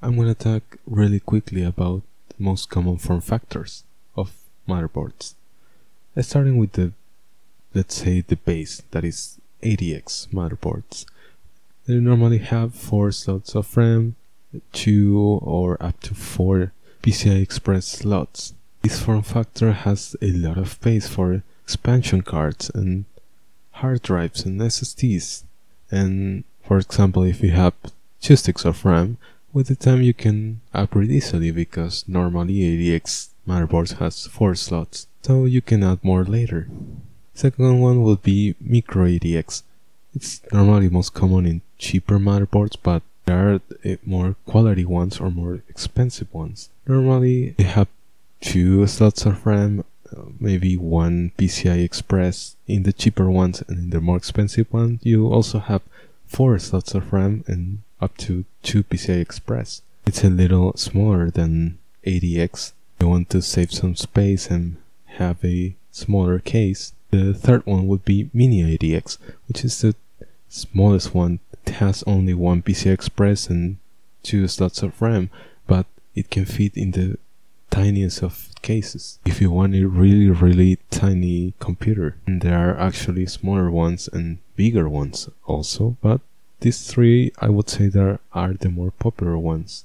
I'm gonna talk really quickly about the most common form factors of motherboards. Starting with the, let's say, the base, that is ATX motherboards. They normally have 4 slots of RAM, 2 or up to 4 PCI Express slots. This form factor has a lot of space for expansion cards and hard drives and SSDs. And for example, if you have 2 sticks of RAM, with the time you can upgrade easily because normally ATX motherboards has 4 slots, so you can add more later. Second one will be micro ATX. It's normally most common in cheaper motherboards, but there are more quality ones or more expensive ones. Normally they have two slots of RAM, maybe one PCI Express. In the cheaper ones and in the more expensive ones, you also have four slots of RAM and up to 2 PCI Express. It's a little smaller than ATX. You want to save some space and have a smaller case. The third one would be Mini ITX, which is the smallest one. It has only one PCI Express and two slots of RAM, but it can fit in the tiniest of cases if you want a really really tiny computer and there are actually smaller ones and bigger ones also but these three, I would say, there are the more popular ones.